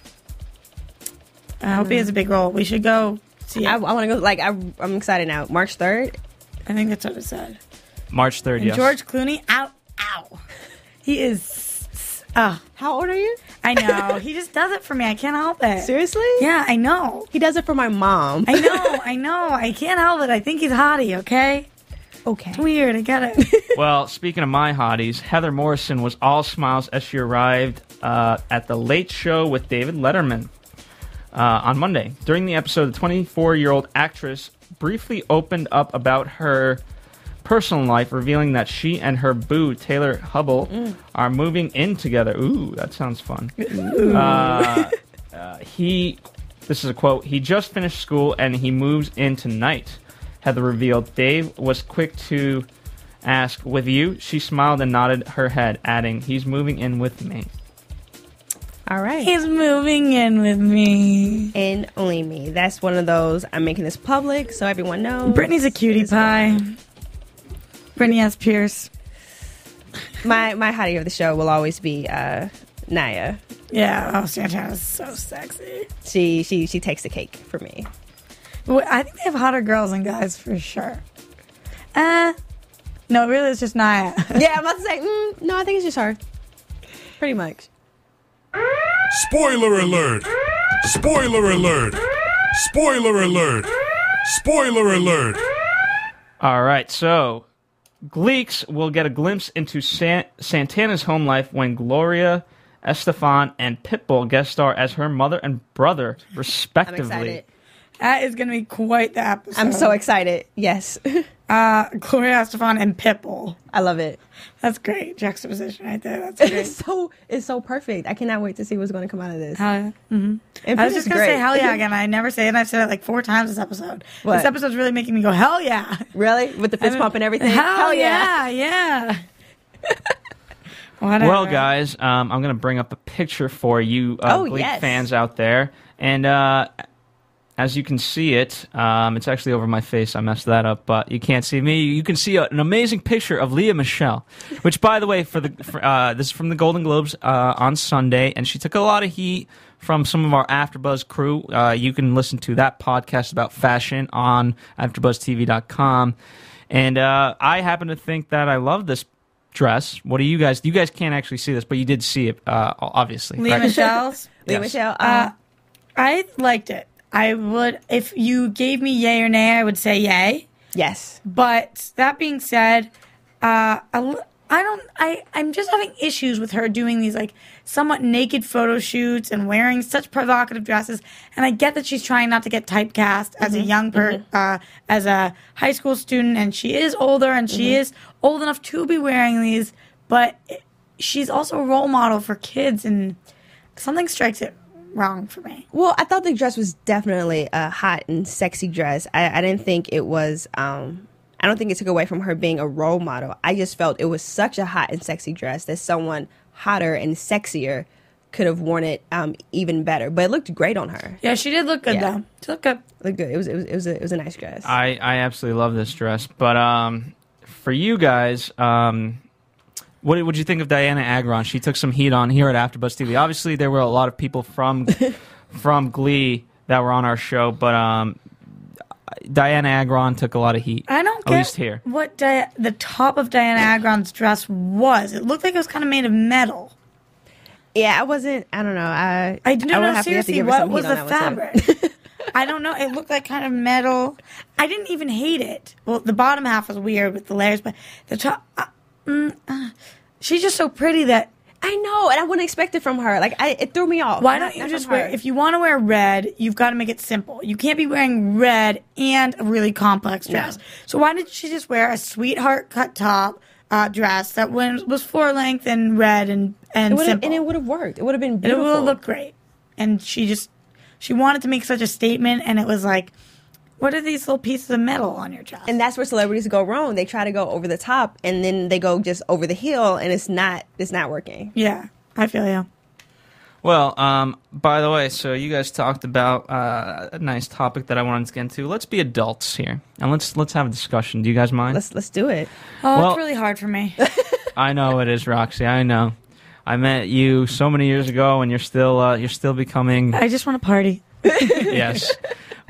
I hope he has a big role. We should go see. I, I, I want to go. Like I, I'm excited now. March third. I think that's what it said. March 3rd, yes. George Clooney, ow, ow. He is. Oh, How old are you? I know. he just does it for me. I can't help it. Seriously? Yeah, I know. He does it for my mom. I know. I know. I can't help it. I think he's hottie. Okay. okay. It's weird. I get it. Well, speaking of my hotties, Heather Morrison was all smiles as she arrived uh, at the Late Show with David Letterman uh, on Monday. During the episode, the 24 year old actress briefly opened up about her personal life, revealing that she and her boo, Taylor Hubbell, are moving in together. Ooh, that sounds fun. Uh, uh, he, this is a quote, he just finished school and he moves in tonight. Heather revealed. Dave was quick to ask, with you? She smiled and nodded her head, adding, he's moving in with me. All right. he's moving in with me. and only me. That's one of those. I'm making this public so everyone knows. Brittany's a cutie pie. Brittany S. Pierce. My my hottie of the show will always be uh, Naya. Yeah. Oh, Santana's so sexy. She she she takes the cake for me. Well, I think they have hotter girls than guys for sure. Uh, no, really, it's just Naya. yeah, I'm about to say mm, no. I think it's just her. Pretty much. Spoiler alert! Spoiler alert! Spoiler alert! Spoiler alert! All right, so Gleeks will get a glimpse into San- Santana's home life when Gloria Estefan and Pitbull guest star as her mother and brother, respectively. Excited. that is going to be quite the episode. I'm so excited. Yes, Uh, Gloria Estefan and Pitbull. I love it. That's great juxtaposition right there. That's It's so it's so perfect. I cannot wait to see what's going to come out of this. Hell yeah. And I was just gonna great. say hell yeah again. I never say it. and I've said it like four times this episode. What? This episode's really making me go hell yeah. Really, with the fist pump and everything. Hell, yeah, yeah. Whatever. Well, guys, um, I'm going to bring up a picture for you uh, Oh, Gleek yes. fans out there. And uh, as you can see it, um, it's actually over my face. I messed that up, but you can't see me. You can see a, an amazing picture of Lea Michele, which, by the way, for the for, uh, this is from the Golden Globes uh, on Sunday, and she took a lot of heat from some of our AfterBuzz crew. Uh, you can listen to that podcast about fashion on AfterBuzzTV.com. And uh, I happen to think that I love this dress. What do you guys? You guys can't actually see this, but you did see it, uh, obviously. Leah right? Michelle's. Leah Yes. Michelle. Uh, Uh, I liked it. I would, if you gave me yay or nay, I would say yay. yes. But that being said, uh, I don't, I, I'm just having issues with her doing these like somewhat naked photo shoots and wearing such provocative dresses. And I get that she's trying not to get typecast as a young per, uh, as a high school student, and she is older and she is old enough to be wearing these, but she's also a role model for kids, and something strikes it wrong for me. Well, I thought the dress was definitely a hot and sexy dress. I, I didn't think it was. Um, I don't think it took away from her being a role model. I just felt it was such a hot and sexy dress that someone hotter and sexier could have worn it um, even better. But it looked great on her. Yeah, she did look good Yeah. though. She looked good. It looked good. It was it was it was a, it was a nice dress. I, I absolutely love this dress. But um, for you guys, um, what would you think of Dianna Agron? She took some heat on here at AfterBuzz TV. Obviously, there were a lot of people from from Glee that were on our show, but um, Dianna Agron took a lot of heat. I don't At get least here. what Di- the top of Dianna Agron's dress was. It looked like it was kind of made of metal. Yeah, I wasn't. I don't know. I I don't would know have to- have to seriously what was the on that one, too. fabric. I don't know. It looked like kind of metal. I didn't even hate it. Well, the bottom half was weird with the layers, but the top. Uh, mm, uh, she's just so pretty that I know, and I wouldn't expect it from her. Like, I, it threw me off. Why don't you not just wear? If you want to wear red, you've got to make it simple. You can't be wearing red and a really complex dress. So why did she just wear a sweetheart cut top uh, dress that was, was floor length and red and and It simple? and it would have worked. It would have been And it would have looked great. And she just she wanted to make such a statement, and it was like, what are these little pieces of metal on your chest? and that's where celebrities go wrong. They try to go over the top, and then they go just over the hill, and it's not. It's not working. yeah, I feel you. Well, um, by the way, so you guys talked about uh, a nice topic that I wanted to get into. Let's be adults here, and let's let's have a discussion. Do you guys mind? Let's let's do it. Oh, Well- it's really hard for me. I know it is, Roxy. I know. I met you so many years ago, and you're still uh, you're still becoming I just want to party. yes.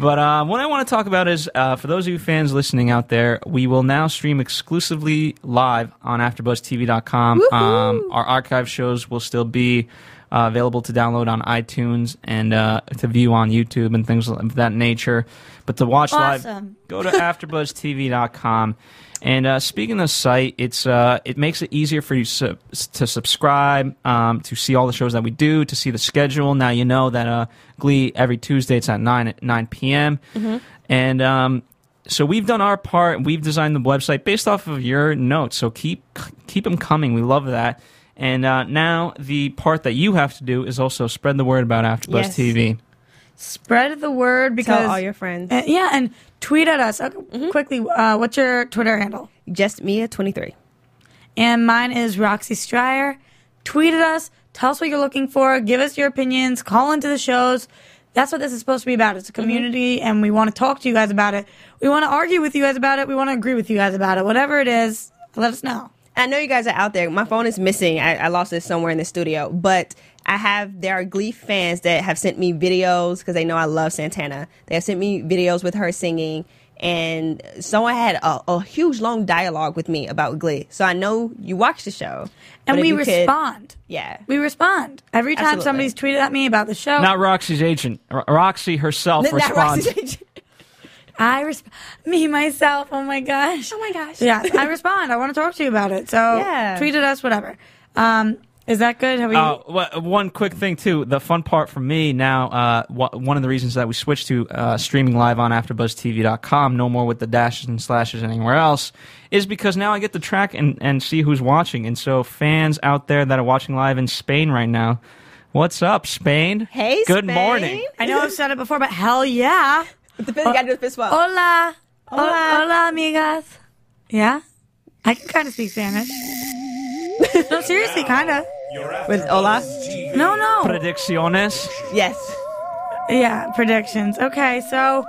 But um, what I want to talk about is uh, for those of you fans listening out there, we will now stream exclusively live on AfterBuzzTV.com. Um, our archive shows will still be uh, available to download on iTunes and uh, to view on YouTube and things of that nature. But to watch live, go to AfterBuzzTV.com. And uh, speaking of the site, it's uh, it makes it easier for you su- to subscribe, um, to see all the shows that we do, to see the schedule. Now you know that uh, Glee every Tuesday it's at nine at nine p.m. And um, so we've done our part. We've designed the website based off of your notes. So keep keep them coming. We love that. And uh, now the part that you have to do is also spread the word about AfterBuzz Yes. TV. Spread the word because Tell all your friends. Uh, yeah, and tweet at us uh, quickly. Uh, what's your Twitter handle? Just Mia twenty three. And mine is Roxy Striar. Tweet at us. Tell us what you're looking for. Give us your opinions. Call into the shows. That's what this is supposed to be about. It's a community, and we want to talk to you guys about it. We want to argue with you guys about it. We want to agree with you guys about it. Whatever it is, let us know. I know you guys are out there. My phone is missing. I, I lost it somewhere in the studio, but I have. There are Glee fans that have sent me videos because they know I love Santana. They have sent me videos with her singing, and someone had a, a huge long dialogue with me about Glee. So I know you watch the show, And we you could- respond. yeah, We respond. Every time Absolutely. somebody's tweeted at me about the show, Not Roxy's agent. R- Roxy herself Not responds. Roxy's agent. I respond. Me, myself. Oh my gosh. Oh my gosh. Yeah, I respond. I want to talk to you about it. So Yeah. tweet at us, whatever. Um, is that good? Have we? Uh, wha- one quick thing too. The fun part for me now, uh, wha- one of the reasons that we switched to uh, streaming live on AfterBuzzTV.com, no more with the dashes and slashes anywhere else, is because now I get to track and, and see who's watching. And so, fans out there that are watching live in Spain right now, what's up, Spain? Hey, good Spain. morning. I know I've said it before, but hell yeah. The fist, you gotta do the fist bump. Hola. Hola. Hola, amigas. Yeah? I can kind of speak Spanish. no, seriously, kind of. With Ola. No, no. Predicciones. Yes. Yeah, predictions. Okay, so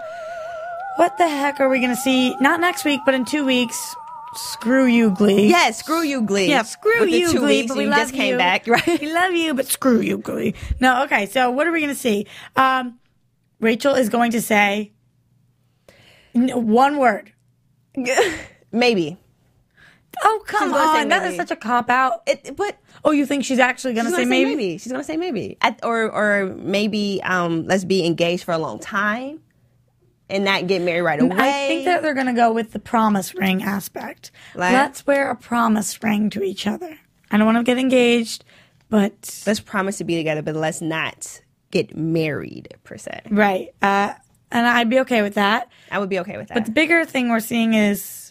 what the heck are we going to see? Not next week, but in two weeks. Screw you, Glee. Yes. Screw you, Glee. Yeah, screw With the you, two Glee. weeks but we you love just came you. back, right? We love you, but screw you, Glee. No, okay. So what are we going to see? Um, Rachel is going to say n- one word. Maybe. Oh come on, that is such a cop out. It, but Oh, you think she's actually going to She's say gonna say maybe? maybe. She's gonna say maybe, At, or or maybe um, let's be engaged for a long time, and not get married right away. I think that they're going to go with the promise ring aspect. Like- Let's wear a promise ring to each other. I don't want to get engaged, but let's promise to be together, but let's not get married per se. right. Uh, and I'd be okay with that. I would be okay with that. But the bigger thing we're seeing is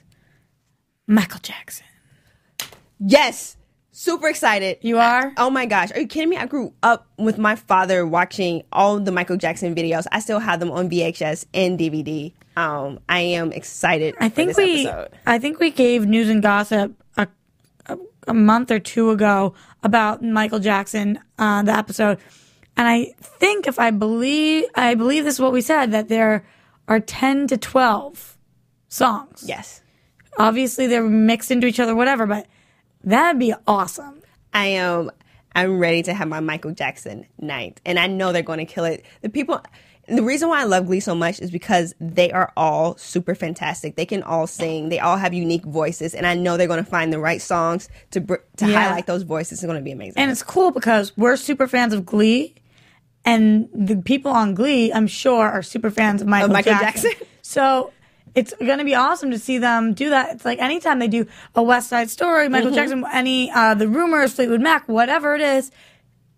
Michael Jackson. yes, super excited. You are? Oh my gosh, are you kidding me? I grew up with my father watching all the Michael Jackson videos. I still have them on VHS and DVD. Um, I am excited. I for think this we episode. I think we gave news and gossip a, a, a month or two ago about Michael Jackson uh, the episode, and I think if I believe I believe this is what we said that there are ten to twelve songs. Yes, Obviously they're mixed into each other, whatever, but that'd be awesome. I am. I'm ready to have my Michael Jackson night, and I know they're going to kill it. The people, the reason why I love Glee so much is because they are all super fantastic. They can all sing. They all have unique voices, and I know they're going to find the right songs to br- to Yeah. highlight those voices. It's going to be amazing. And it's cool because we're super fans of Glee, and the people on Glee, I'm sure, are super fans of Michael, Michael Jackson. Jackson. So it's going to be awesome to see them do that. It's like anytime they do a West Side Story, Michael Mm-hmm. Jackson, any uh, the rumors, Fleetwood Mac, whatever it is.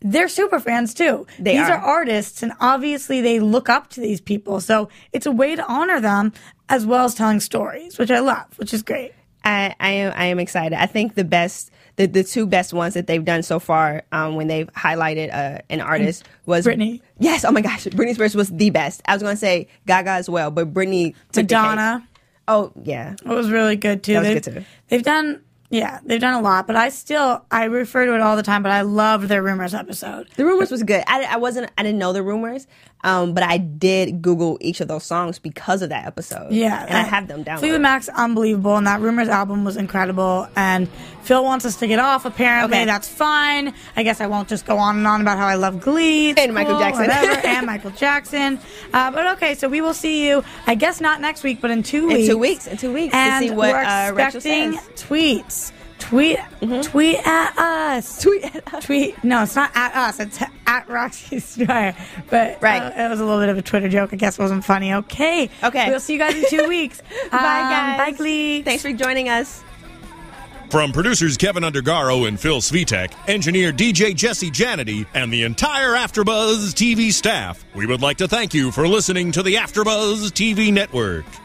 They're super fans too. They these are. are artists, and obviously they look up to these people. So it's a way to honor them as well as telling stories, which I love, which is great. I, I am I am excited. I think the best the, the two best ones that they've done so far um, when they've highlighted uh, an artist was Britney. Yes, oh my gosh, Britney Spears was the best. I was going to say Gaga as well, but Britney took the cake. Madonna. Oh yeah, It was really good too. That was they've, good, too. They've done, yeah, they've done a lot. But I still, I refer to it all the time. But I loved their rumors episode. the rumors was good. I, I wasn't I didn't know the rumors, um, but I did Google each of those songs because of that episode. Yeah, and I have them down. Fleetwood Mac's unbelievable, and that rumors album was incredible. And Phil wants us to get off. Apparently, Okay. that's fine. I guess I won't just go on and on about how I love Glee And Michael Jackson. whatever, and Michael Jackson. Uh, but okay, so we will see you. I guess not next week, but in two weeks. In two weeks, in two weeks, to and see what, we're uh, expecting says. tweets. Tweet, tweet at us. Tweet at us. Tweet. No, it's not at us. It's at Roxy Striar. But Right. uh, it was a little bit of a Twitter joke. I guess it wasn't funny. Okay. Okay. We'll see you guys in two weeks. Bye Um, guys. Bye, Glee. Thanks for joining us. From producers Kevin Undergaro and Phil Svitek, engineer DJ Jesse Janity, and the entire AfterBuzz TV staff, we would like to thank you for listening to the AfterBuzz TV network.